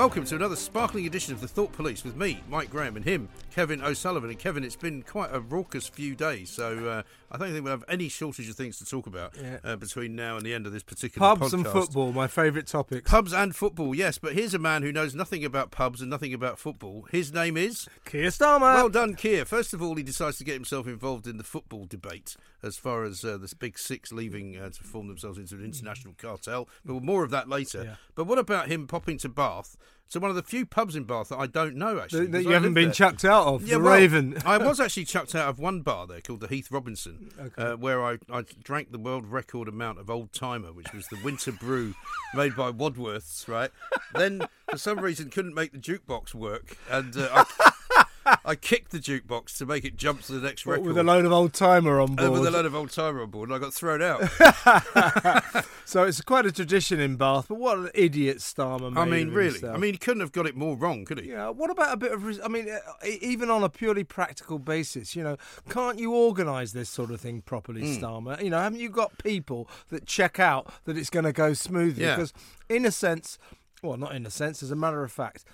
Welcome to another sparkling edition of the Thought Police with me, Mike Graham, and him, Kevin O'Sullivan. And Kevin, it's been quite a raucous few days, so uh, I don't think we'll have any shortage of things to talk about Yeah. uh, between now and the end of this particular Pubs and football, my favourite topic. Pubs and football, yes, but here's a man who knows nothing about pubs and nothing about football. His name is. Keir Starmer. Well done, Keir. First of all, he decides to get himself involved in the football debate as far as uh, the Big Six leaving uh, to form themselves into an international cartel. But more of that later. Yeah. But what about him popping to Bath? To one of the few pubs in Bath that I don't know, actually. that, that you I haven't been there. chucked out of. Yeah, the well, Raven. I was actually chucked out of one bar there called the Heath Robinson, Okay. uh, where I, I drank the world record amount of Old Timer, which was the winter brew made by Wadworths, right? Then, for some reason, couldn't make the jukebox work, and uh, I, I kicked the jukebox to make it jump to the next record. with a load of old timer on board. uh, with a load of Old Timer on board, and I got thrown out. so it's quite a tradition in Bath. But what an idiot Starmer made I mean, really. himself. I mean, he couldn't have got it more wrong, could he? Yeah, what about a bit of? res- I mean, uh, even on a purely practical basis, you know, can't you organise this sort of thing properly, Hmm. Starmer? You know, haven't you got people that check out that it's going to go smoothly? Yeah. Because, in a sense, well, not in a sense, as a matter of fact.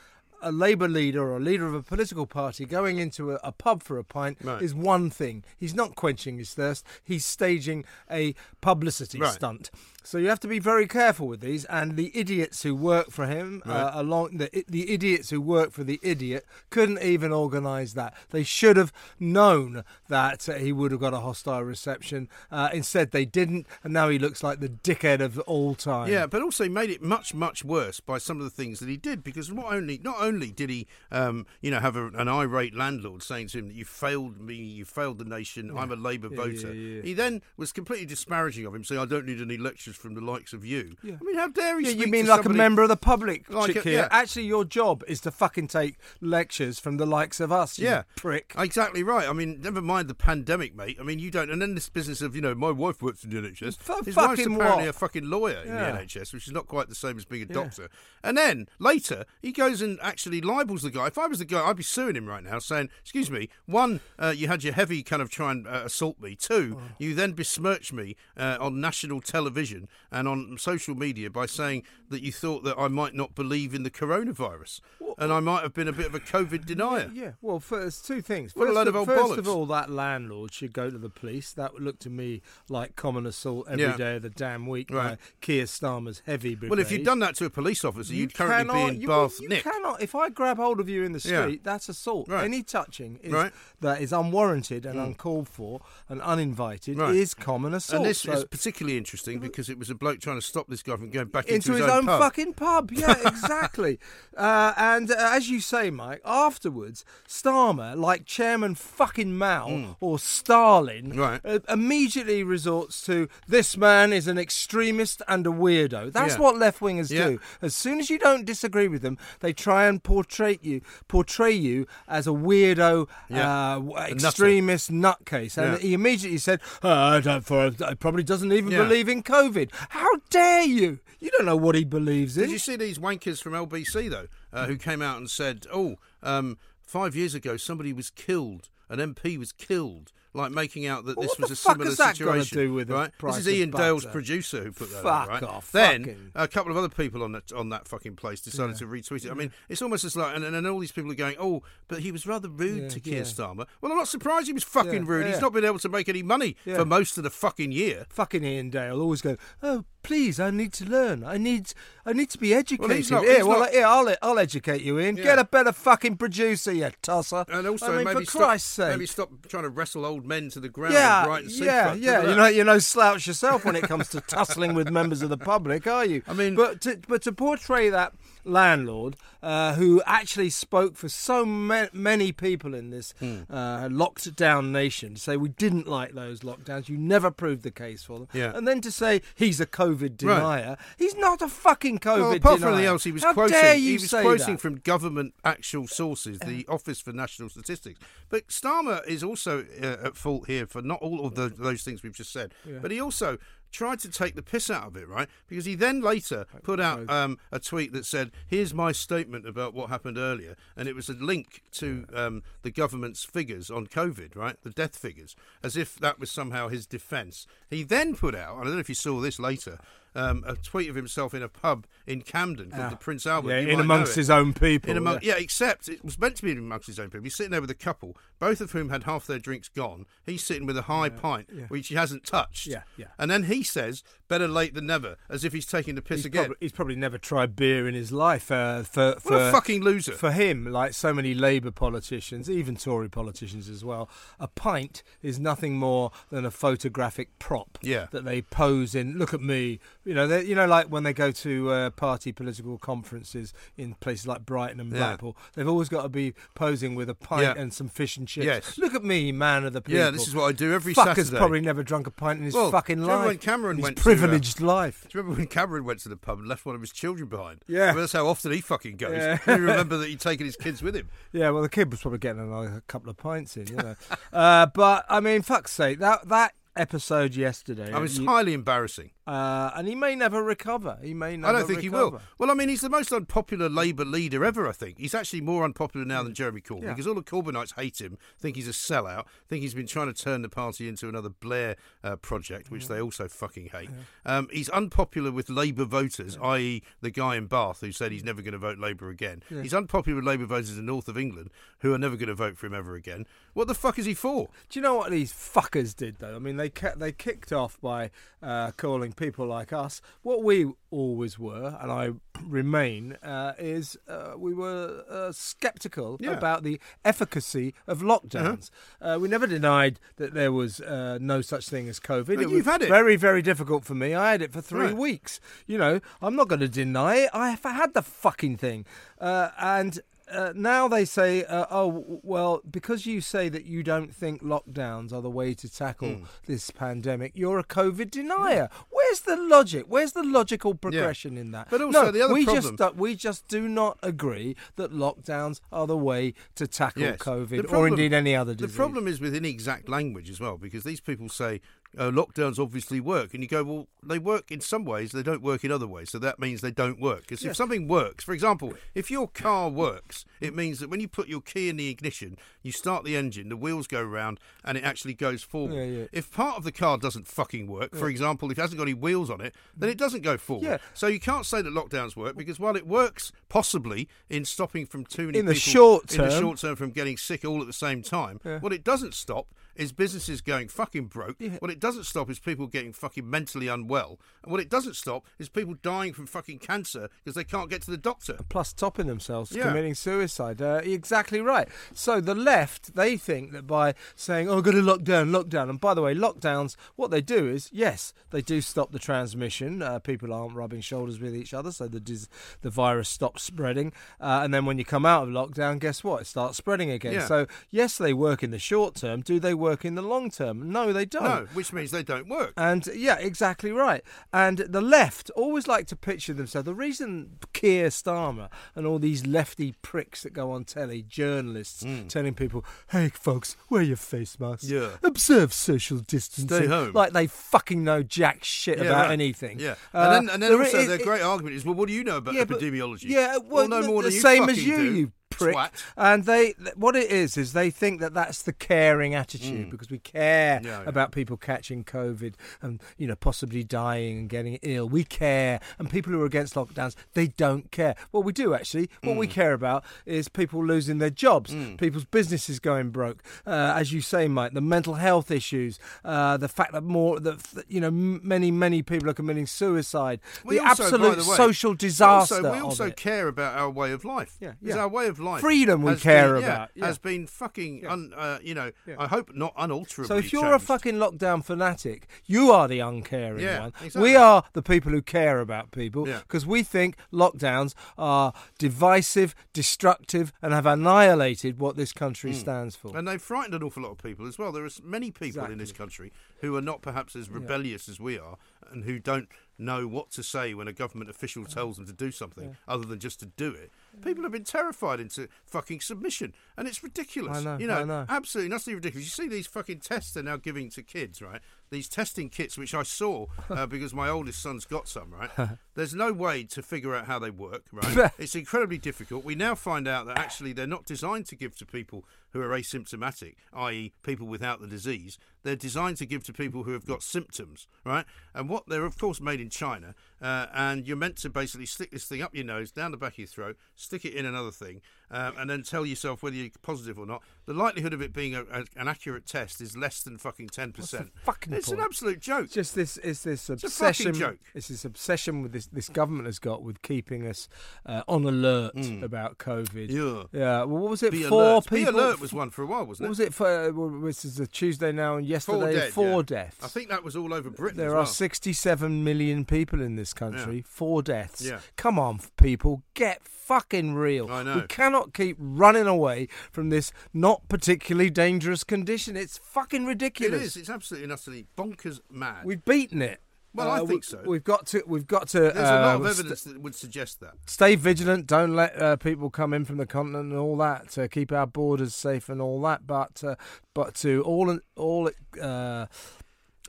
A Labour leader or a leader of a political party going into a, a pub for a pint Right. is one thing. He's not quenching his thirst. He's staging a publicity Right. stunt. So you have to be very careful with these. And the idiots who work for him, uh, along the the idiots who work for the idiot, couldn't even organise that. They should have known that uh, he would have got a hostile reception. Uh, instead, they didn't, and now he looks like the dickhead of all time. Yeah, but also he made it much, much worse by some of the things that he did. Because not only, not only did he, um, you know, have a, an irate landlord saying to him that you failed me, you failed the nation, I'm a Labour Yeah, voter. yeah, yeah. He then was completely disparaging of him, saying, "I don't need any lectures from the likes of you." Yeah. I mean, how dare he? Yeah, you speak mean to like somebody- a member of the public, Like a- here? yeah. Actually, your job is to fucking take lectures from the likes of us. you Yeah, prick. Exactly right. I mean, never mind the pandemic, mate. I mean, you don't. And then this business of, you know, my wife works in the NHS. For His wife's fucking apparently what? a fucking lawyer in the NHS, which is not quite the same as being a Yeah. doctor. And then later, he goes and actually libels the guy. If I was the guy, I'd be suing him right now, saying, "Excuse me, one, uh, you had your heavy kind of try and uh, assault me. Two, Oh. you then besmirch me uh, on national television and on social media by saying that you thought that I might not believe in the coronavirus, and I might have been a bit of a COVID denier." Yeah, well, first two things. What a load of, of old first bollocks. of all, that landlord should go to the police. That would look to me like common assault every day Yeah. of the damn week Right. by Keir Starmer's heavy brigade. Well, if you'd done that to a police officer, You you'd currently cannot- be in you- Bath you Nick. cannot. If I grab hold of you in the Yeah. street, that's assault. Right. Any touching is, Right. that is unwarranted and hmm. uncalled for and uninvited is common assault. And this So- is particularly interesting because it was a bloke trying to stop this guy from going back into, into, his, own, pub. fucking pub. Yeah, exactly. uh, and uh, as you say, Mike, afterwards, Starmer, like Chairman fucking Mao or Stalin. Right. uh, immediately resorts to this man is an extremist and a weirdo. That's Yeah. what left wingers Yeah. do. As soon as you don't disagree with them, they try and portray you portray you as a weirdo, Yeah. uh, extremist nutcase. And he immediately said, oh, I don't, for, I probably doesn't even believe in COVID. How dare you? You don't know what he believes in. Did you see these wankers from LBC though, uh, who came out and said, "Oh, um, five years ago somebody was killed, an MP was killed." Like making out that Well, this what was a similar has that gotta situation. do with right? this is Iain Dale's butter? producer who put that Fuck on, right? off, Then fucking- a couple of other people on that on that fucking place decided to retweet it. I mean, it's almost as like, and, and, all these people are going, "Oh, but he was rather rude Yeah, to Keir yeah. Starmer." Well, I'm not surprised he was fucking Yeah, rude. yeah. He's not been able to make any money Yeah. for most of the fucking year. Fucking Iain Dale always go, oh please, I need to learn. I need, I need to be educated. not- yeah, well, not- yeah, I'll, I'll educate you, Ian. Yeah. Get a better fucking producer, you tosser. And also, I mean, maybe for stop, Christ's sake. maybe stop trying to wrestle old men to the ground. yeah, and Brighton yeah, yeah. You know, you're no slouch yourself when it comes to tussling with members of the public, are you? I mean- but to, but to portray that landlord uh, who actually spoke for so ma- many people in this Hmm. uh, locked down nation, to say we didn't like those lockdowns, you never proved the case for them, Yeah. and then to say he's a COVID denier, he's not a fucking COVID Well, apart from denier. else, he was How quoting. Dare you he was quoting that? from government actual sources, the Office for National Statistics. But Starmer is also uh, at fault here for not all of the, those things we've just said. But he also tried to take the piss out of it, right? Because he then later put out um, a tweet that said, "Here's my statement about what happened earlier," and it was a link to um, the government's figures on COVID, right? The death figures, as if that was somehow his defence. He then put out, I don't know if you saw this later. Um, a tweet of himself in a pub in Camden called Ah. the Prince Albert. Yeah, You in amongst his own people. In among, yeah. yeah. except it was meant to be in amongst his own people. He's sitting there with a couple, both of whom had half their drinks gone. He's sitting with a high pint, which he hasn't touched. Yeah, yeah. And then he says, "Better late than never," as if he's taking the piss He's again. probably, he's probably never tried beer in his life. Uh, for for what a fucking loser! for him, like so many Labour politicians, even Tory politicians as well, a pint is nothing more than a photographic prop Yeah. that they pose in. Look at me, you know. You know, like when they go to uh, party political conferences in places like Brighton and Yeah. Blackpool, they've always got to be posing with a pint Yeah. and some fish and chips. Yes. Look at me, man of the people. yeah, this is what I do every Fucker's Saturday. probably never drunk a pint in his Well, fucking life. when Cameron went privileged life. Do you remember when Cameron went to the pub and left one of his children behind? Yeah. That's how often he fucking goes. Yeah. You remember that he'd taken his kids with him. Yeah, well, the kid was probably getting another couple of pints in, you know. uh, but I mean, fuck's sake, that that episode yesterday, I mean, it's highly embarrassing. uh, and he may never recover. He may never. I don't think he will. Well, I mean, he's the most unpopular Labour leader ever, I think. He's actually more unpopular now than Jeremy Corbyn Yeah. because all the Corbynites hate him, think he's a sellout, think he's been trying to turn the party into another Blair uh, project, which they also fucking hate. Um, he's unpopular with Labour voters, i.e., the guy in Bath who said he's never going to vote Labour again. He's unpopular with Labour voters in the north of England who are never going to vote for him ever again. What the fuck is he for? Do you know what these fuckers did though? I mean, they ca- they kicked off by uh, calling people like us what we always were, and I remain, uh, is uh, we were uh, sceptical Yeah. about the efficacy of lockdowns. uh we never denied that there was uh, no such thing as COVID. It you've was had it. very very difficult for me. I had it for three Right. weeks. You know, I'm not going to deny it. I have had the fucking thing, uh, and. Uh, now they say, uh, oh, well, because you say that you don't think lockdowns are the way to tackle Hmm. this pandemic, you're a COVID denier. Where's the logic? Where's the logical progression in that? But also no, the other we problem- just do- we just do not agree that lockdowns are the way to tackle Yes. COVID The or indeed any other disease. The problem is with inexact language as well, because these people say uh, lockdowns obviously work, and you go, well, they work in some ways, they don't work in other ways, so that means they don't work. Because if something works, for example, if your car works, it means that when you put your key in the ignition, you start the engine, the wheels go round, and it actually goes forward. Yeah, yeah. If part of the car doesn't fucking work, for example, if it hasn't got any wheels on it, then it doesn't go forward. Yeah. So you can't say that lockdowns work because while it works possibly in stopping from too many In the people short in the term. short term from getting sick all at the same time. What it doesn't stop is businesses going fucking broke. Yeah. What it doesn't stop is people getting fucking mentally unwell. And what it doesn't stop is people dying from fucking cancer because they can't get to the doctor. plus topping themselves, Yeah. committing suicide. Uh, exactly right. So the left, they think that by saying, "Oh, got to lock down, lock down," and by the way, lockdowns, what they do is, yes, they do stop the transmission. Uh, people aren't rubbing shoulders with each other, so the dis- the virus stops spreading. Uh, and then when you come out of lockdown, guess what? It starts spreading again. Yeah. So yes, they work in the short term. Do they work in the long term? No, they don't. No, which means they don't work. And yeah, exactly right. And the left always like to picture themselves. The reason Keir Starmer and all these lefty pricks that go on telly, journalists, telling people, "Hey, folks, wear your face masks. Yeah. Observe social distancing. Stay home." Like they fucking know jack shit Yeah, about right. anything. Yeah, Uh, and then, and then also their it- great argument is, well, what do you know about yeah, but- epidemiology? Yeah, well, no the- more the than you same as you, do. you prick. twat. And they, th- what it is, is they think that that's the caring attitude because we care Mm. Yeah, yeah. about people catching COVID and you know possibly dying and getting ill. We care, and people who are against lockdowns, they don't care. Well, we do actually. What Mm. we care about is people losing their jobs, people's businesses going broke. Uh, as you say, Mike, the mental health issues, uh, the fact that more that you know many many people are committing suicide, We the also, absolute the way, social we disaster. Also, we also care about our way of life. Yeah, It's yeah. our way of life. Freedom we care been- about, yeah. Has been fucking, Yeah. un, uh, you know, Yeah. I hope not unalterably. So if you're a fucking lockdown fanatic, you are the uncaring Yeah, one. exactly. We are the people who care about people Yeah. because we think lockdowns are divisive, destructive, and have annihilated what this country stands for. And they've frightened an awful lot of people as well. There are many people in this country who are not perhaps as rebellious as we are and who don't know what to say when a government official tells them to do something other than just to do it. People have been terrified into fucking submission. And it's ridiculous. I know, you know, I know. absolutely utterly ridiculous. You see these fucking tests they're now giving to kids, right? These testing kits, which I saw uh, because my oldest son's got some, right? There's no way to figure out how they work, right? it's incredibly difficult. We now find out that actually they're not designed to give to people who are asymptomatic, i.e., people without the disease. They're designed to give to people who have got symptoms, right? And what they're, of course, made in China, uh, and you're meant to basically stick this thing up your nose, down the back of your throat, stick it in another thing, um, and then tell yourself whether you're positive or not. The likelihood of it being a, a, an accurate test is less than fucking 10%. fucking it's an absolute joke. It's just this is this obsession. joke. It's this obsession with this this government has got with keeping us uh, on alert about COVID. Yeah. yeah. Well, what was it? Be Four alert. people. Be alert was one for a while, wasn't What it? was it for? well, This is a Tuesday now, and yesterday Four dead. four yeah. deaths. I think that was all over Britain. There as are well. 67 million people in this country. Four deaths. Yeah. Come on, people, get fucking real. I know. We cannot keep running away from this not particularly dangerous condition. It's fucking ridiculous. It is. It's absolutely and utterly bonkers mad. We've beaten it. Well, I Uh, think we- so. We've got to. We've got to. There's a lot of st- evidence that would suggest that. stay vigilant. Don't let uh, people come in from the continent and all that. To keep our borders safe and all that. But uh, but to all and all uh,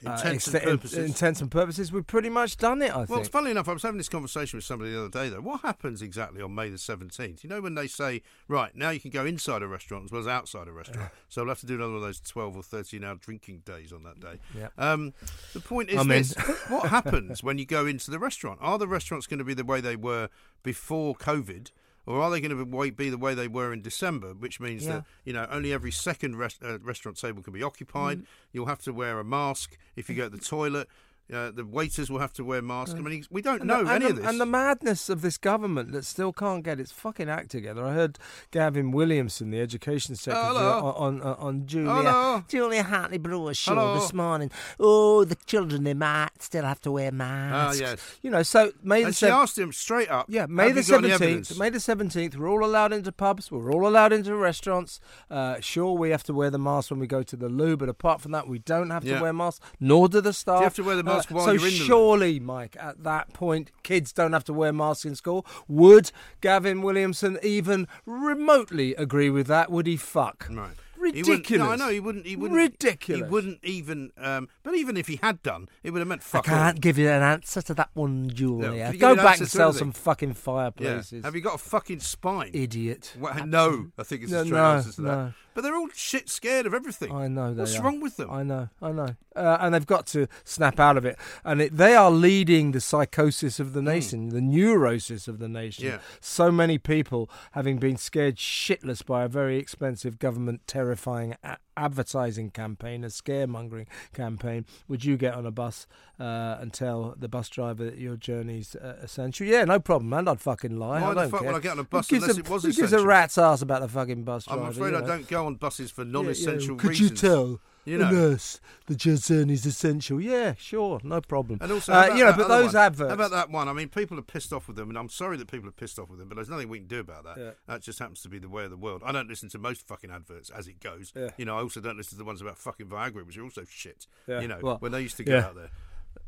Intents uh, and purposes. intents and purposes, we've pretty much done it. I Well, think. funnily enough, I was having this conversation with somebody the other day, though. What happens exactly on May the 17th? You know, when they say, right, now you can go inside a restaurant as well as outside a restaurant. so we'll have to do another one of those 12 or 13 hour drinking days on that day. Yep. Um, the point is this what happens when you go into the restaurant? Are the restaurants going to be the way they were before COVID? Or are they going to be be the way they were in December, which means Yeah. that you know only every second rest, uh, restaurant table can be occupied. Mm. You'll have to wear a mask if you go to the toilet. Uh, the waiters will have to wear masks. I mean, we don't And know the, any the, of this. And the madness of this government that still can't get its fucking act together. I heard Gavin Williamson, the education secretary, Hello. on, on on Julia Hello. Julia Hartley Brewer's show Hello. this morning. Oh, the children they might still have to wear masks. Ah, yes. You know, so May the she asked him straight up. yeah, May the you got any seventeenth. May the seventeenth. We're all allowed into pubs. We're all allowed into restaurants. Uh, sure, we have to wear the mask when we go to the loo, but apart from that, we don't have Yeah. to wear masks. Nor do the staff. You have to wear the mask Uh, while so you're in the surely, Mike, at that point, kids don't have to wear masks in school. Would Gavin Williamson even remotely agree with that? Would he fuck? Right. Ridiculous. no, I know he wouldn't. He wouldn't. Ridiculous. He wouldn't even. Um, but even if he had done, it would have meant fuck. I can't all. give you an answer to that one, Julia. give Go an back and sell some fucking Yeah. fireplaces. Have you got a fucking spine? Idiot. Well, no, I think it's No, a straight no, answer to that. But they're all shit scared of everything. I know they What's are. wrong with them? I know, I know, uh, and they've got to snap out of it. And it, they are leading the psychosis of the nation, the neurosis of the nation. Hmm. Yeah. So many people having been scared shitless by a very expensive government terrifying a- advertising campaign, a scaremongering campaign. Would you get on a bus uh, and tell the bus driver that your journey's uh, essential? Yeah, no problem, man. I'd fucking lie. Why I the don't fuck care. would I get on a bus unless a, it was who gives a rat's ass about the fucking bus driver? I'm afraid you I don't go on buses for Yeah, yeah. non-essential Could you tell? You know. a nurse the your is essential. Yeah, sure, no problem. And also, Uh, you know, but those one? adverts. How about that one? I mean, people are pissed off with them, and I'm sorry that people are pissed off with them, but there's nothing we can do about that. Yeah. That just happens to be the way of the world. I don't listen to most fucking adverts as it goes. Yeah. You know, I also don't listen to the ones about fucking Viagra, which are also shit. Yeah. You know, Well, when they used to go out there.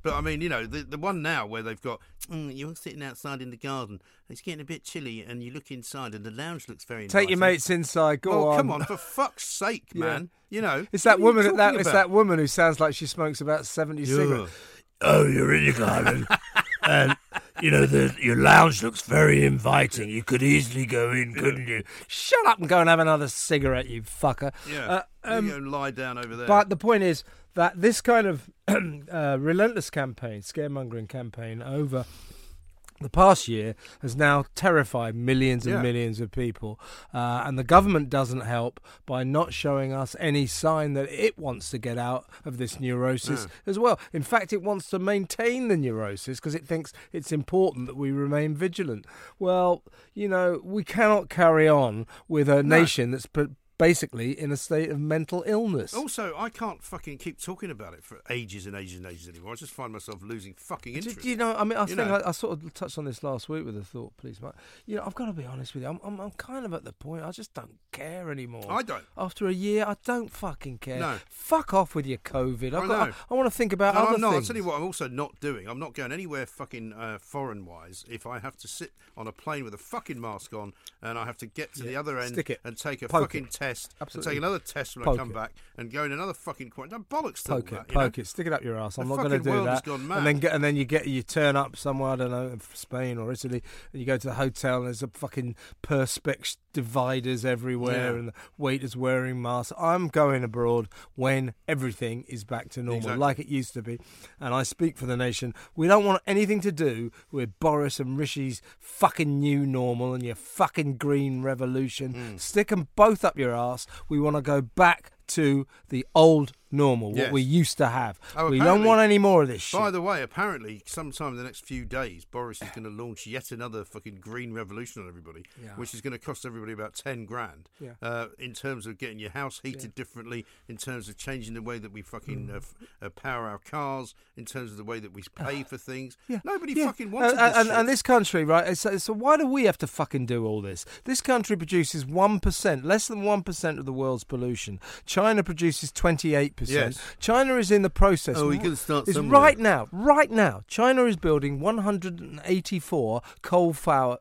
But I mean, you know, the the one now where they've got mm, you're sitting outside in the garden, it's getting a bit chilly, and you look inside, and the lounge looks very Take your mates inside. Go Well, on. come on, for fuck's sake, Yeah. man. You know, It's that what are woman. That talking it's that woman who sounds like she smokes about seventy Yeah. cigarettes. Oh, you're in your garden, and you know, the, your lounge looks very inviting. You could easily go in, couldn't you? Shut up and go and have another cigarette, you fucker. Yeah. Uh, um, you go and lie down over there. but the point is that this kind of uh, relentless campaign, scaremongering campaign over the past year has now terrified millions and Yeah. millions of people. Uh, and the government doesn't help by not showing us any sign that it wants to get out of this neurosis as well. In fact, it wants to maintain the neurosis because it thinks it's important that we remain vigilant. Well, you know, we cannot carry on with a nation that's put basically in a state of mental illness. also, I can't fucking keep talking about it for ages and ages and ages anymore. I just find myself losing fucking interest. do you know? I mean, I You think. I, I sort of touched on this last week with a Thought Police, Mike. You know, I've got to be honest with you. I'm, I'm, I'm kind of at the point. I just don't care anymore. I don't. After a year, I don't fucking care. No. Fuck off with your COVID. I've I got. know. I, want to think about No, other I'm not. I'll things. tell you what, I'm also not doing. I'm not going anywhere fucking uh, foreign wise if I have to sit on a plane with a fucking mask on and I have to get to the other end and take a Poke fucking it. Test Absolutely. and take another test when Poke I come it. back and go in another fucking quarantine. No, bollocks to all Poke it, that, know? poke it, stick it up your ass. I'm The not going to do world has that. And then get, and then you get you turn up somewhere I don't know, Spain or Italy, and you go to the hotel and there's a fucking perspex dividers everywhere, Yeah. and the waiters wearing masks. I'm going abroad when everything is back to normal, Exactly. like it used to be. And I speak for the nation. We don't want anything to do with Boris and Rishi's fucking new normal and your fucking green revolution. Hmm. Stick them both up your ass. We want to go back to the old normal, what we used to have. Oh, we don't want any more of this shit. By the way, apparently, sometime in the next few days, Boris is going to launch yet another fucking green revolution on everybody, Yeah. which is going to cost everybody about ten grand. Yeah. Uh, in terms of getting your house heated differently, in terms of changing the way that we fucking uh, f- uh, power our cars, in terms of the way that we pay for things. Yeah. Nobody Yeah. fucking wants and, this and, shit. and this country, right? So, so why do we have to fucking do all this? This country produces one percent, less than one percent of the world's pollution. China produces twenty-eight percent. Yes. China is in the process. Oh, we gotta start Is somewhere. right now, right now. China is building one hundred and eighty-four coal-powered,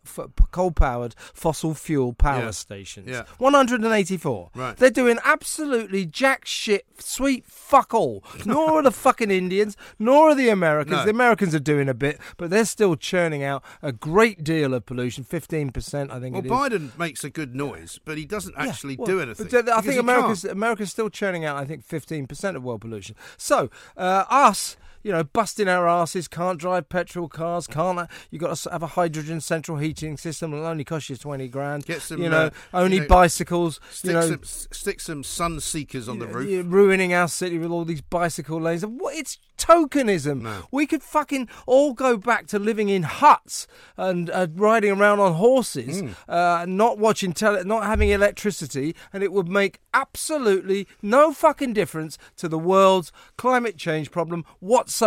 coal-powered fossil fuel power Yeah. stations. Yeah. One hundred and eighty-four. Right. They're doing absolutely jack shit, sweet fuck all. Nor are the fucking Indians, nor are the Americans. No. The Americans are doing a bit, but they're still churning out a great deal of pollution. Fifteen percent, I think well, it is. Biden makes a good noise, but he doesn't Yeah, actually well, do anything. But I think America's. America's still churning out. I think fifteen percent of world pollution. So uh, us. You know, busting our asses, can't drive petrol cars, can't. You got to have a hydrogen central heating system. It'll only cost you twenty grand. Get some, you know, uh, only you know, bicycles. Stick, you know, some, stick some sun seekers on the roof. ruining our city with all these bicycle lanes. What? It's tokenism. No. We could fucking all go back to living in huts and uh, riding around on horses, Hmm. uh, not watching tele, not having electricity, and it would make absolutely no fucking difference to the world's climate change problem whatsoever.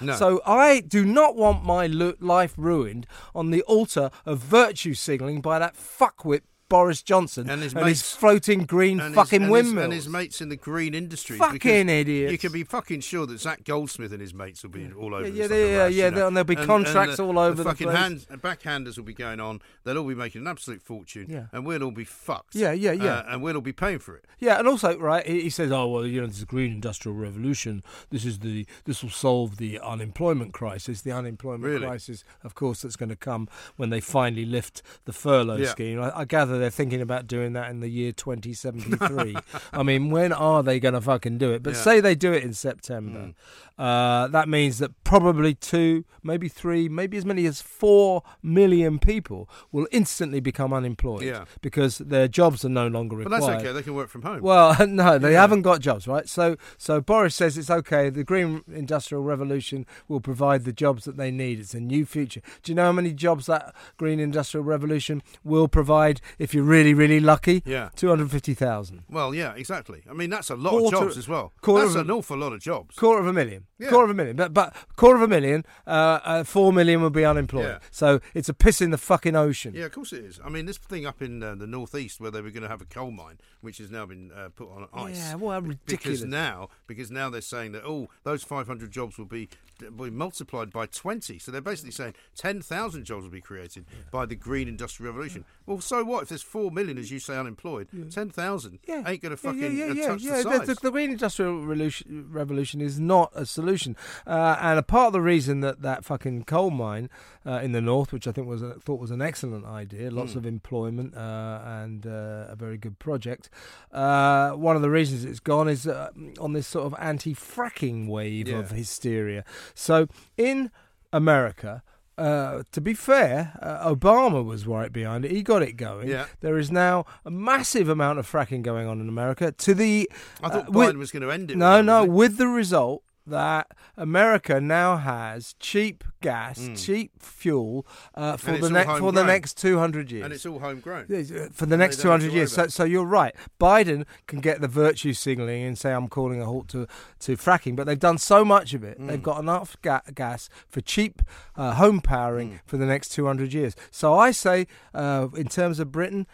No. So I do not want my life ruined on the altar of virtue signalling by that fuckwit. Boris Johnson And his his mates- floating green and his- fucking and his, and his mates in the green industries. Fucking idiots. You can be fucking sure that Zac Goldsmith and his mates will be all over. Yeah, this yeah, like they- a yeah, rash, yeah, you know. and there'll be contracts all over the fucking place. Hand, backhanders will be going on. They'll all be making an absolute fortune. Yeah. and we'll all be fucked. Yeah, yeah, yeah. Uh, and we'll all be paying for it. Yeah, and also, right, he, he says, "Oh well, you know, this is a green industrial revolution. This is the this will solve the unemployment crisis. The unemployment Really? crisis, of course, that's going to come when they finally lift the furlough Yeah. scheme. I, I gather they're thinking about doing that in the year 2073. I mean, when are they going to fucking do it? But Yeah. say they do it in September, uh, that means that probably two, maybe three, maybe as many as four million people will instantly become unemployed Yeah. because their jobs are no longer required. But that's okay. They can work from home. Well, no, they Yeah. haven't got jobs, right? So, so Boris says it's okay. The green industrial revolution will provide the jobs that they need. It's a new future. Do you know how many jobs that green industrial revolution will provide if you're really, really lucky? Yeah. two hundred fifty thousand. Well, yeah, exactly. I mean, that's a lot Quarter- of jobs as well. That's an a- awful lot of jobs. Quarter of a million. Yeah. Quarter of a million. But, but quarter of a million, uh, uh, four million will be unemployed. Yeah. So it's a piss in the fucking ocean. Yeah, of course it is. I mean, this thing up in uh, the northeast where they were going to have a coal mine, which has now been uh, put on ice. Yeah, well, ridiculous. Because now, because now they're saying that oh, those 500 jobs will be will be multiplied by 20. So they're basically saying 10,000 jobs will be created by the green industrial revolution. Well, so what if there's four million, as you say, unemployed? 10,000 yeah. ain't going to fucking yeah, yeah, uh, yeah, touch yeah. the size. The, the green industrial revolution, revolution is not a solution, uh, and a part of the reason that that fucking coal mine uh, in the north, which I think was a, thought was an excellent idea, lots Hmm. of employment uh, and uh, a very good project. Uh, one of the reasons it's gone is uh, on this sort of anti-fracking wave Yeah. of hysteria. So in America. Uh, to be fair, uh, Obama was right behind it. He got it going. Yeah. There is now a massive amount of fracking going on in America. To the I thought uh, with- Biden was going to end it. no, no, with the result that America now has cheap gas, cheap fuel uh, for Hmm. the next for the next two hundred years. and it's all homegrown. Uh, for the next don't two have to hundred worry years. So, so you're right. Biden can get the virtue signalling and say I'm calling a halt to, to fracking, but they've done so much of it. Mm. They've got enough ga- gas for cheap uh, home powering Mm. for the next two hundred years. So I say, uh, in terms of Britain.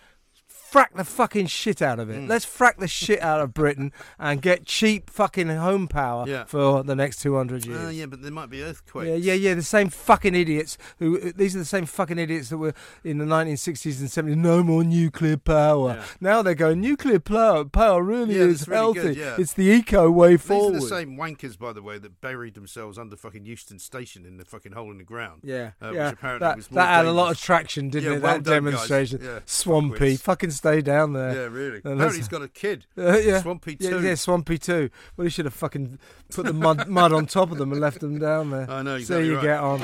Frack the fucking shit out of Mm. it. Let's frack the shit out of Britain and get cheap fucking home power Yeah. for the next 200 years. Uh, yeah, but there might be earthquakes. Yeah, yeah, yeah. The same fucking idiots who. These are the same fucking idiots that were in the 1960s and 70s. No more nuclear power. Yeah. Now they're going nuclear power. Power really Yeah, is really healthy. good, yeah. It's the eco way These forward. These are the same wankers, by the way, that buried themselves under fucking Euston Station in the fucking hole in the ground. Yeah, uh, yeah. Which apparently that that had a lot of traction, didn't it? well that done, demonstration. Swampy. Fucking stay down there. Yeah, really. And Apparently he's got a kid. Uh, yeah. Swampy yeah, too. Yeah, Swampy too. Well, he should have fucking put the mud mud on top of them and left them down there. I know, See you right. get on.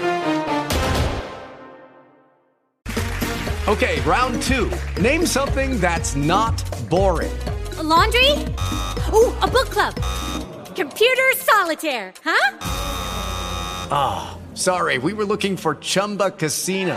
Okay, round two. Name something that's not boring. A laundry? Ooh, a book club. Computer solitaire, huh? Ah, sorry, we were looking for Chumba Casino.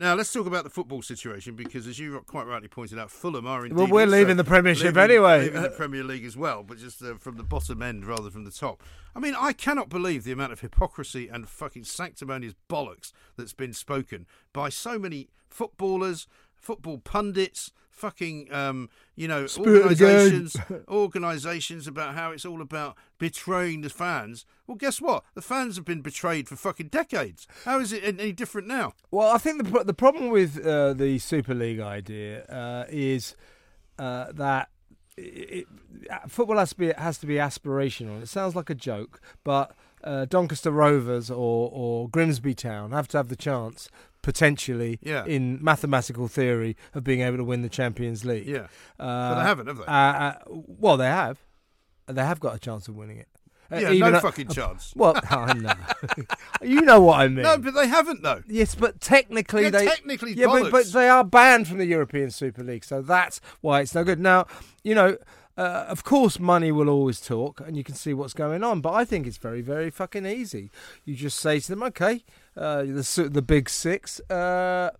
Now let's talk about the football situation because, as you quite rightly pointed out, Fulham are indeed. Well, we're leaving the Premiership leaving- anyway. leaving the Premier League as well, but just uh, from the bottom end rather than from the top. I mean, I cannot believe the amount of hypocrisy and fucking sanctimonious bollocks that's been spoken by so many footballers, football pundits, fucking, um, you know, Spirit of the game. organisations, organisations about how it's all about betraying the fans. Well, guess what? The fans have been betrayed for fucking decades. How is it any different now? Well, I think the the problem with uh, the Super League idea uh, is uh, that it, it, football has to be has to be aspirational. It sounds like a joke, but uh, Doncaster Rovers or or Grimsby Town have to have the chance potentially Yeah. in mathematical theory of being able to win the Champions League. Yeah. uh, But they haven't, have they? Uh, uh, well, they have. They have got a chance of winning it. Uh, Yeah, no a- fucking chance. Well, I know. you know what I mean. No, but they haven't though. Yes, but technically Yeah, they technically yeah, but, but they are banned from the European Super League, so that's why it's no good. Now, you know, uh, of course, money will always talk, and you can see what's going on. But I think it's very, very fucking easy. You just say to them, "Okay, uh, the the big six, uh,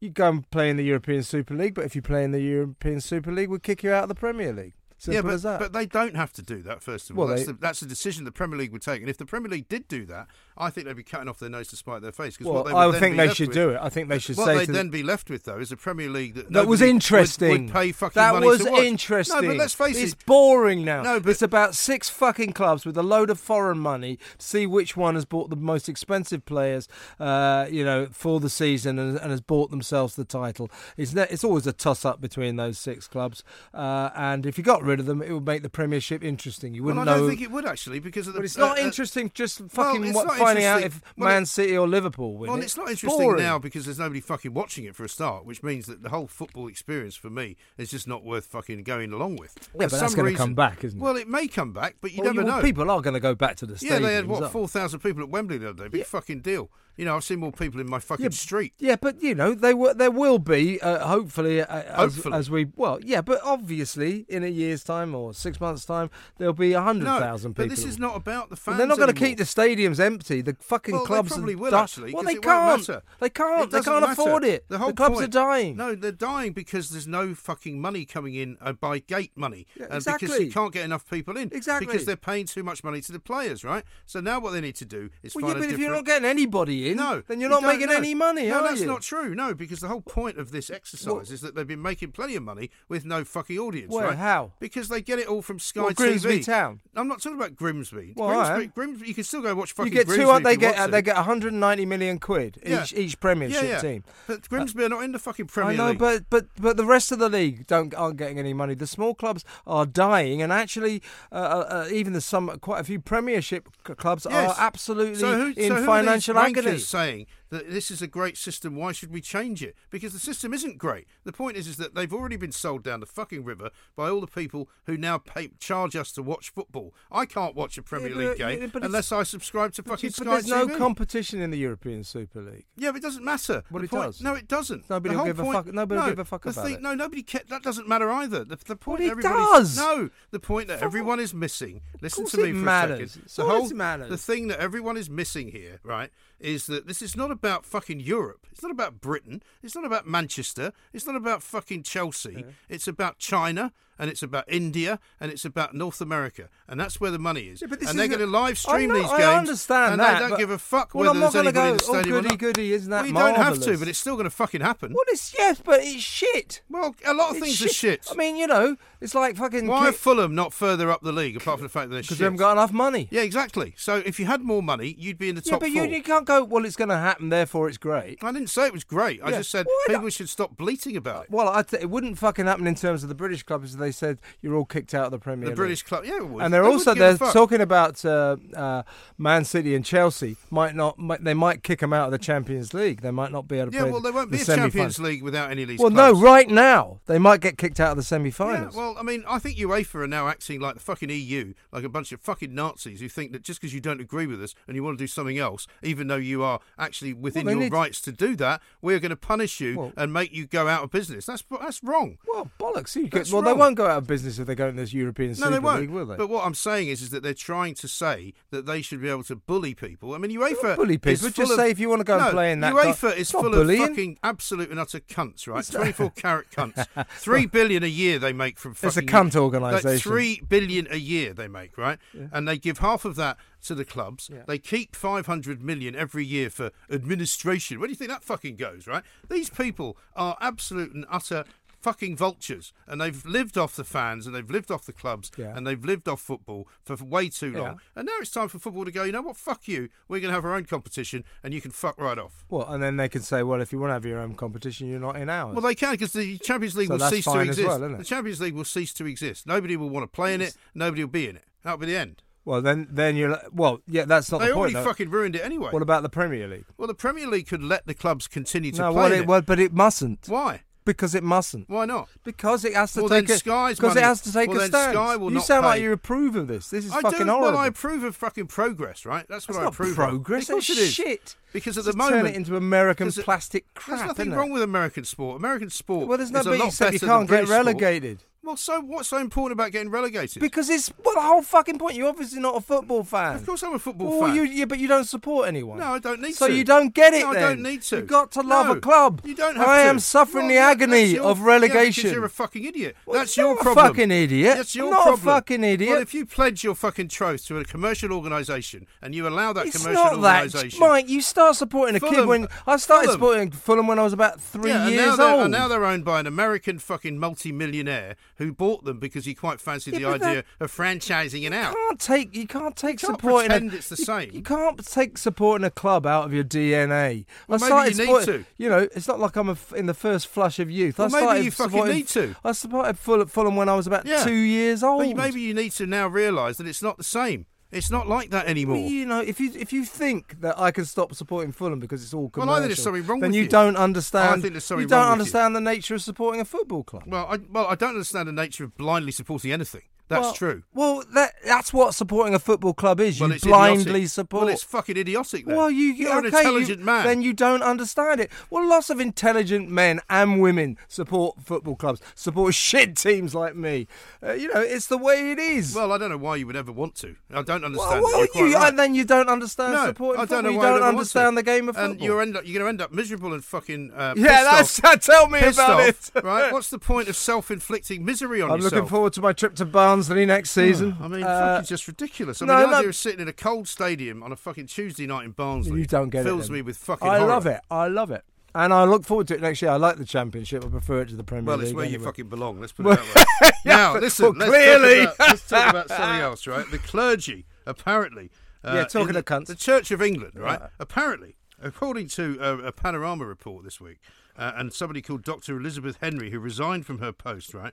you go and play in the European Super League, but if you play in the European Super League, we'll kick you out of the Premier League." Simple yeah, but, but they don't have to do that. First of all, Well, that's, they- the, that's a decision the Premier League would take. And if the Premier League did do that, I think they'd be cutting off their nose to spite their face. well, what they I would think they should with- do it. I think they should What they'd then be left with, though, is a Premier League that That was nobody would- interesting. Would, pay fucking that money was to watch. interesting. No, but let's face it's it. boring now. No, but- it's about six fucking clubs with a load of foreign money to see which one has bought the most expensive players, uh, you know, for the season and, and has bought themselves the title. It's ne- it's always a toss up between those six clubs, uh, and if you got rid of them, it would make the Premiership interesting. You wouldn't I know. don't think it would actually because of the. but it's uh, not uh, interesting just fucking it's what, finding out if. Well, Man City or Liverpool win. Well, it. it's not interesting boring. now because there's nobody fucking watching it for a start, which means that the whole football experience for me is just not worth fucking going along with. Yeah, For but that's gonna come back, isn't it? Well, it may come back, but you Well, never well, know. People are going to go back to the stadium. yeah, they had what four thousand people at Wembley the other day. Big fucking deal. You know, I've seen more people in my fucking Yeah, street. Yeah, but you know, they will. There will be, uh, hopefully, uh, as, Hopefully. as we. Well, yeah, but obviously, in a year's time or six months' time, there'll be a hundred No, thousand but people. this is not about the fans. Well, they're not going to keep the stadiums empty. The fucking Well, they clubs probably will, di- actually, Well, they can't. They can't. They can't matter. afford it. The, whole clubs point- are dying. No, they're dying because there's no fucking money coming in uh, by gate money, Yeah, and because you can't get enough people in. Exactly. because they're paying too much money to the players, right? So now what they need to do is Well, find yeah, but if different. you're not getting anybody No, then you're not making any money, No, that's you? not true. No, because the whole point of this exercise is that they've been making plenty of money with no fucking audience. Where? right? How? Because they get it all from Sky Well, Grimsby TV. Town. I'm not talking about Grimsby. Well, Grimsby, am. Grimsby, you can still go watch fucking. You get Grimsby. two. They get uh, they get 190 million quid Yeah. each each Premiership yeah, yeah. team. But Grimsby are not in the fucking Premier I know, League. but but but the rest of the league don't aren't getting any money. The small clubs are dying, and actually, uh, uh, uh, even the some quite a few Premiership clubs Yes. are absolutely so who, in so financial agony. Wankers saying that this is a great system? Why should we change it? Because the system isn't great. The point is, is that they've already been sold down the fucking river by all the people who now pay, charge us to watch football. I can't watch a Premier Yeah, League but- game yeah, but unless I subscribe to But fucking you- but Sky there's no competition in the European Super League. Yeah, but it doesn't matter. Well, The it point- does. No, it doesn't. Nobody will give a fuck- nobody will no, give a fuck about thing, it. No, nobody. Ca- that doesn't matter either. The, the point Well, it does. No, the point that everyone is missing. Listen to me for matters. a second. The whole matters. the thing that everyone is missing here, right, is that this is not about fucking Europe. It's not about Britain. It's not about Manchester. It's not about fucking Chelsea. It's about China. And it's about India, and it's about North America, and that's where the money is. Yeah, but and they're going to live stream know- these I games. I understand and that, they don't but- give a fuck Well, whether I'm not there's anybody go, in the "Oh, stadium. or goody, not." goody, isn't that well, you don't have to, but it's still going to fucking happen. Well, it's yes, but it's shit. Well, a lot of It's things are shit. I mean, you know, it's like fucking. Why are Fulham not further up the league, apart from the fact that they're Because shit? we haven't got enough money. Yeah, exactly. So if you had more money, you'd be in the Yeah, top but four. you, you can't go. Well, it's going to happen, therefore it's great. I didn't say it was great. I just said Well, people should stop bleating about it. Well, I th- it wouldn't fucking happen in terms of the British clubs. They said you're all kicked out of the Premier League. The League. British club, yeah, would. And they're They also a they're talking about uh, uh, Man City and Chelsea might not might, they might kick them out of the Champions League. They might not be able to Yeah, play. well, there won't the be a semi-finals. Champions League without any of these. Well, clubs. no, right now they might get kicked out of the Yeah, semi-finals. well, I mean, I think UEFA are now acting like the fucking EU, like a bunch of fucking Nazis who think that just because you don't agree with us and you want to do something else, even though you are actually within they your need rights to do that, we're going to punish you Well- and make you go out of business. That's that's wrong. Well, bollocks! You That's well, they wrong. Won't go out of business if they go in this European No, Super they won't. League, will they? But what I'm saying is, is that they're trying to say that they should be able to bully people. I mean, UEFA bully people, just of- say if you wanna go and play in that UEFA is full bullying. of fucking absolute and utter cunts, right? 24 carat cunts. Three billion a year they make from fucking. It's a cunt like, organisation. three billion a year they make, right? And they give half of that to the clubs. They keep 500 million every year for administration. Where do you think that fucking goes, right? These people are absolute and utter fucking vultures and they've lived off the fans and they've lived off the clubs Yeah. and they've lived off football for way too long Yeah. and now it's time for football to go you know what fuck you we're going to have our own competition and you can fuck right off well, and then they can say, well, if you want to have your own competition, you're not in ours. well, they can because the Champions League So will cease to exist. well. The Champions League will cease to exist. Nobody will want to play in it. Nobody will be in it. That'll be the end. Well, then, then you're like- well, yeah, that's not They the already point. though. fucking ruined it anyway. What about the Premier League? well, the Premier League could let the clubs continue to No, play well, it, it. well, but it mustn't Why? Because it mustn't. Why not? Because it has to Well, take then a Sky's because money- it has to take well, a stand. Sky will you sound like you approve of this. This is I fucking do. horrible. Well, I approve of fucking progress, right? That's what That's I not approve progress. of. Of course That's it is. shit. Because at Just the turn moment, it into American plastic crap. There's nothing wrong with American sport. American sport. Well, there's no is a but lot you said you can't get relegated. sport. Well, so what's so important about getting relegated? Because it's well, the whole fucking point. You're obviously not a football fan. of course, I'm a football Well, fan. you, yeah, but you don't support anyone. No, I don't need so to. So you don't get it. No, I don't need to. You've got to love No, a club. You don't have I to. I am suffering Well, the that- agony your- of relegation. because you're a fucking idiot. Well, that's your a problem. fucking idiot. That's your I'm not a fucking idiot. Well, if you pledge your fucking troth to a commercial organisation and you allow that it's commercial not that, organisation, Mike. You start supporting a kid when I started Fulham. supporting Fulham when I was about three yeah, years they're, old. And now they're owned by an American fucking multi-millionaire who bought them because he quite fancied Yeah, the idea of franchising it You out. can't take you can't take You can't supporting pretend a, it's the you- same. You, can't take supporting a club out of your DNA. Well, I maybe you need to. You know, it's not like I'm a in the first flush of youth. Well, I maybe you fucking need to. I supported Fulham, Fulham when I was about Yeah. two years old. But maybe you need to now realise that it's not the same. It's not like that anymore. Well, you know, if you if you think that I can stop supporting Fulham because it's all Well, commercial, think there's something wrong then you you. don't understand. I think there's something you don't wrong with you. understand the nature of supporting a football club. Well, I, well, I don't understand the nature of blindly supporting anything. That's Well- true. Well, that that's what supporting a football club is. Well, you blindly idiotic. support. Well, it's fucking idiotic. Then. Well, you, you're an intelligent you- man. Then you don't understand it. Well, lots of intelligent men and women support football clubs, support shit teams like me. Uh, you know, it's the way it is. Well, I don't know why you would ever want to. I don't understand. well, it. You're quite you, right. and then you don't understand no, supporting I don't football. know why you'd don't understand the game of football. And you're end up, you're going to end up miserable and fucking. Uh, yeah, that's off, tell me about off, it. right? What's the point of self-inflicting misery on yourself? I'm looking forward to my trip to Barnsley next season. I mean, fucking just ridiculous. I no, mean, the no. idea of sitting in a cold stadium on a fucking Tuesday night in Barnsley You don't get fills it. me with fucking I horror. love it. I love it. And I look forward to it next year. I like the championship. I prefer it to the Premier Well, League. Well, it's where you anyway. fucking belong. Let's put it that way. now, listen. well, let's, clearly. Talk about, let's talk about something else, right? The clergy, apparently. Uh, Yeah, talking in of cunts. The Church of England, right? Right. Apparently, according to a, a Panorama report this week, uh, and somebody called Dr. Elizabeth Henry, who resigned from her post, right?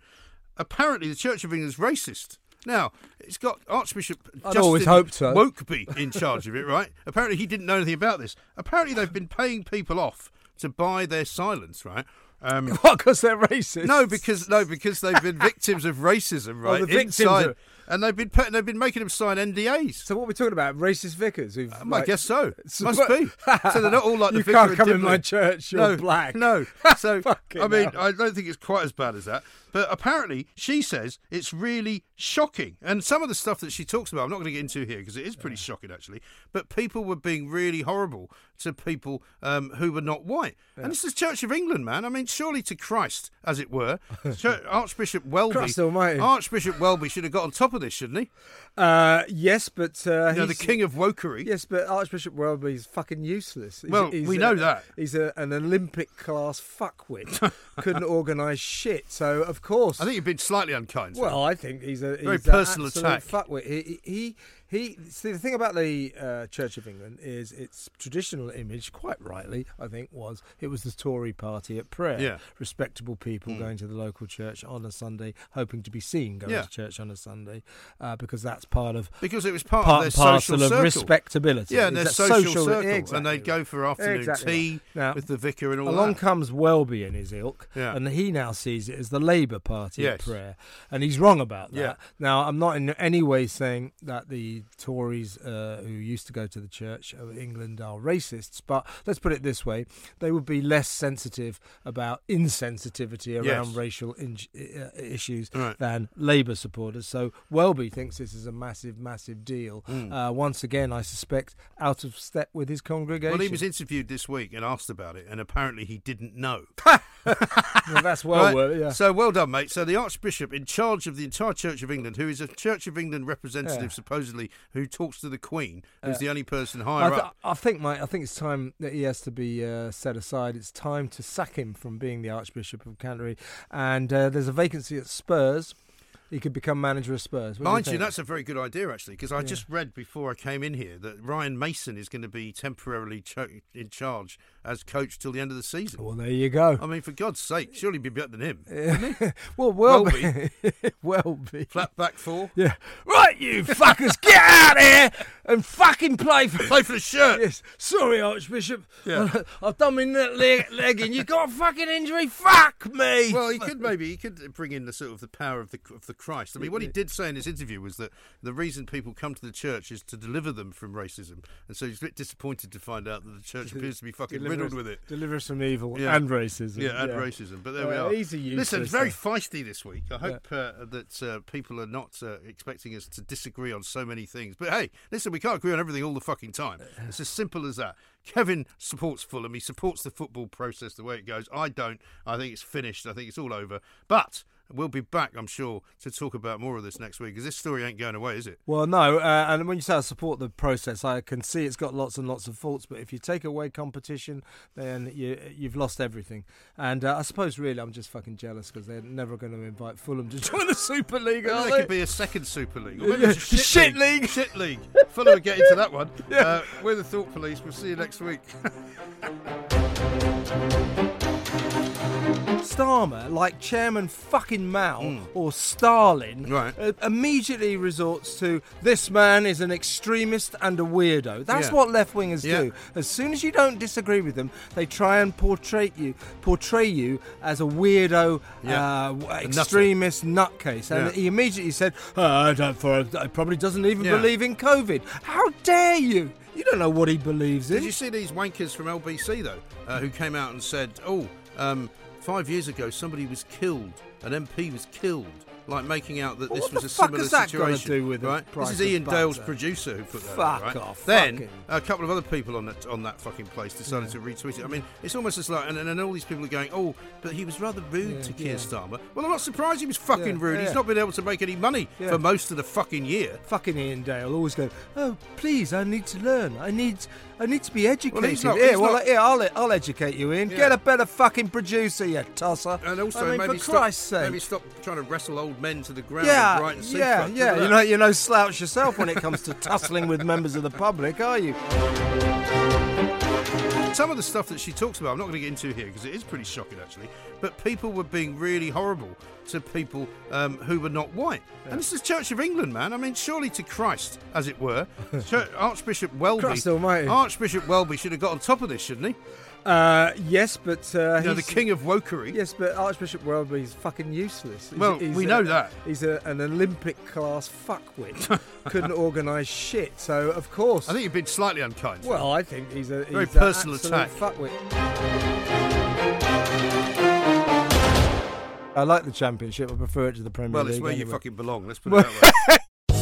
Apparently, the Church of England is racist. Now, it's got Archbishop I'd Justin always hoped so. Wokeby in charge of it, right? Apparently, he didn't know anything about this. Apparently, they've been paying people off to buy their silence, right? Um, What? Because they're racist? no, because no, because they've been victims of racism, right? Oh, the victims Inside, of- and they've been put, they've been making them sign NDAs. So what we're talking about? Racist vicars? Who've, Um, I guess so. Must be. So they're not all like the You vicar can't come in my church, you're no, black. No. So I mean, hell. I don't think it's quite as bad as that. But apparently, she says it's really shocking. And some of the stuff that she talks about, I'm not going to get into here because it is pretty shocking actually. But people were being really horrible to people um, who were not white. And this is Church of England, man. I mean, surely to Christ, as it were, Archbishop Welby. Christ almighty. Archbishop Welby should have got on top of this, shouldn't he? Uh, yes, but uh, You know, the king of wokery. Yes, but Archbishop Welby's fucking useless. He's- Well, he's we a- know that. he's a, an Olympic class fuckwit. Couldn't organise shit. So of course, I think you've been slightly unkind. Well, I think he's a he's Very personal attack. Fuckwit. He, he he. See, the thing about the uh, Church of England is its traditional image, quite rightly, I think, was it was the Tory party at prayer. Yeah. respectable people going to the local church on a Sunday, hoping to be seen going Yeah. to church on a Sunday, uh, because that's part of because it was part, part of their parcel social of circle. respectability. Yeah, and their a social, circle, exactly and they right. go for afternoon Exactly tea right. Now, with the vicar and all Along that. comes Welby and his ilk, Yeah. and he now sees it as the Labour Party at prayer, and he's wrong about that. Yeah. Now, I'm not in any way saying that the Tories uh, who used to go to the Church of England are racists, but let's put it this way: they would be less sensitive about insensitivity around Yes. racial in- uh, issues Right. than Labour supporters. So Welby thinks this is a massive, massive deal. Uh, once again, I suspect out of step with his congregation. Well, he was interviewed this week and asked about it, and apparently he didn't know. Well, that's well Right? worth. Yeah. So well done, mate. So the Archbishop in charge of the entire Church of England, who is a Church of England representative, Yeah. supposedly, who talks to the Queen, who's Yeah. the only person I, higher th- up. I think, mate. I think it's time that he has to be uh, set aside. It's time to sack him from being the Archbishop of Canterbury. And uh, there's a vacancy at Spurs. He could become manager of Spurs. What Mind you, think? that's a very good idea, actually, because I just read before I came in here that Ryan Mason is going to be temporarily cho- in charge as coach till the end of the season. Well, there you go. I mean, for God's sake, surely be better than him. well, Welby. Welby. Welby. Flat back four. Yeah. Right, you fuckers, get out of here and fucking play for. Play for the shirt. Yes. Sorry, Archbishop. Yeah. I've done my leg, leg in. You got a fucking injury. Fuck me. Well, he could maybe he could bring in the sort of the power of the of the Christ. I mean, what he did say in his interview was that the reason people come to the church is to deliver them from racism, and so he's a bit disappointed to find out that the church appears to be fucking Deliver riddled us- with it. Deliver us from evil Yeah. and racism. Yeah, and racism. But there we are. a Listen, it's very feisty this week. I hope uh, that uh, people are not uh, expecting us to disagree on so many things. But hey, listen, we can't agree on everything all the fucking time. It's as simple as that. Kevin supports Fulham. He supports the football process the way it goes. I don't. I think it's finished. I think it's all over. But we'll be back, I'm sure, to talk about more of this next week because this story ain't going away, is it? Well, no, uh, and when you say I support the process, I can see it's got lots and lots of faults. But if you take away competition, then you you've lost everything. And uh, I suppose really I'm just fucking jealous because they're never going to invite Fulham to join the Super League. Maybe there they? could be a second Super League. Or maybe Yeah, shit, shit league. league. Shit league. Fulham will get into that one. Uh, we're the Thought Police. We'll see you next week. Starmer, like Chairman fucking Mao or Stalin. Right. uh, immediately resorts to this man is an extremist and a weirdo. That's Yeah. what left wingers Yeah. do. As soon as you don't disagree with them, they try and portray you portray you as a weirdo, Yeah. uh, extremist nutcase. And he immediately said, oh, "I don't. For he probably doesn't even believe in COVID. How dare you? You don't know what he believes in." Did you see these wankers from LBC though, uh, who came out and said, "Oh, um, five years ago somebody was killed, an MP was killed like making out that this was a similar has that got to situation. do with the right? This is Iain Dale's producer who put that. Fuck out, right? off, Then fucking- a couple of other people on that on that fucking place decided to retweet it. I mean, it's almost as like, and, and, and all these people are going, "Oh, but he was rather rude Yeah, to Keir yeah. Starmer." Well, I'm not surprised he was fucking Yeah, rude. He's not been able to make any money Yeah. for most of the fucking year. Fucking Iain Dale always go, oh please, I need to learn. I need, I need to be educated. he's not- yeah, well, not- yeah, I'll, I'll educate you, Ian. Yeah. Get a better fucking producer, you tosser. And also, I mean, maybe for stop, Christ's sake. maybe stop trying to wrestle old men to the ground. yeah, yeah, yeah. You know, you're no slouch yourself when it comes to tussling with members of the public, are you? Some of the stuff that she talks about, I'm not going to get into here because it is pretty shocking actually. But people were being really horrible to people um, who were not white, and this is Church of England, man. I mean, surely to Christ, as it were, Church, Archbishop Welby. Christ almighty. Archbishop Welby should have got on top of this, shouldn't he? Uh, yes, but uh, You know, the king of wokery. Yes, but Archbishop Welby's fucking useless. He's- Well, he's we a- know that. He's a, an Olympic class fuckwit. Couldn't organise shit, so of course. I think you've been slightly unkind. Well, I think he's a Very he's personal absolute attack. Fuckwit. I like the championship. I prefer it to the Premier well, League. it's where you fucking belong. Let's put it that way.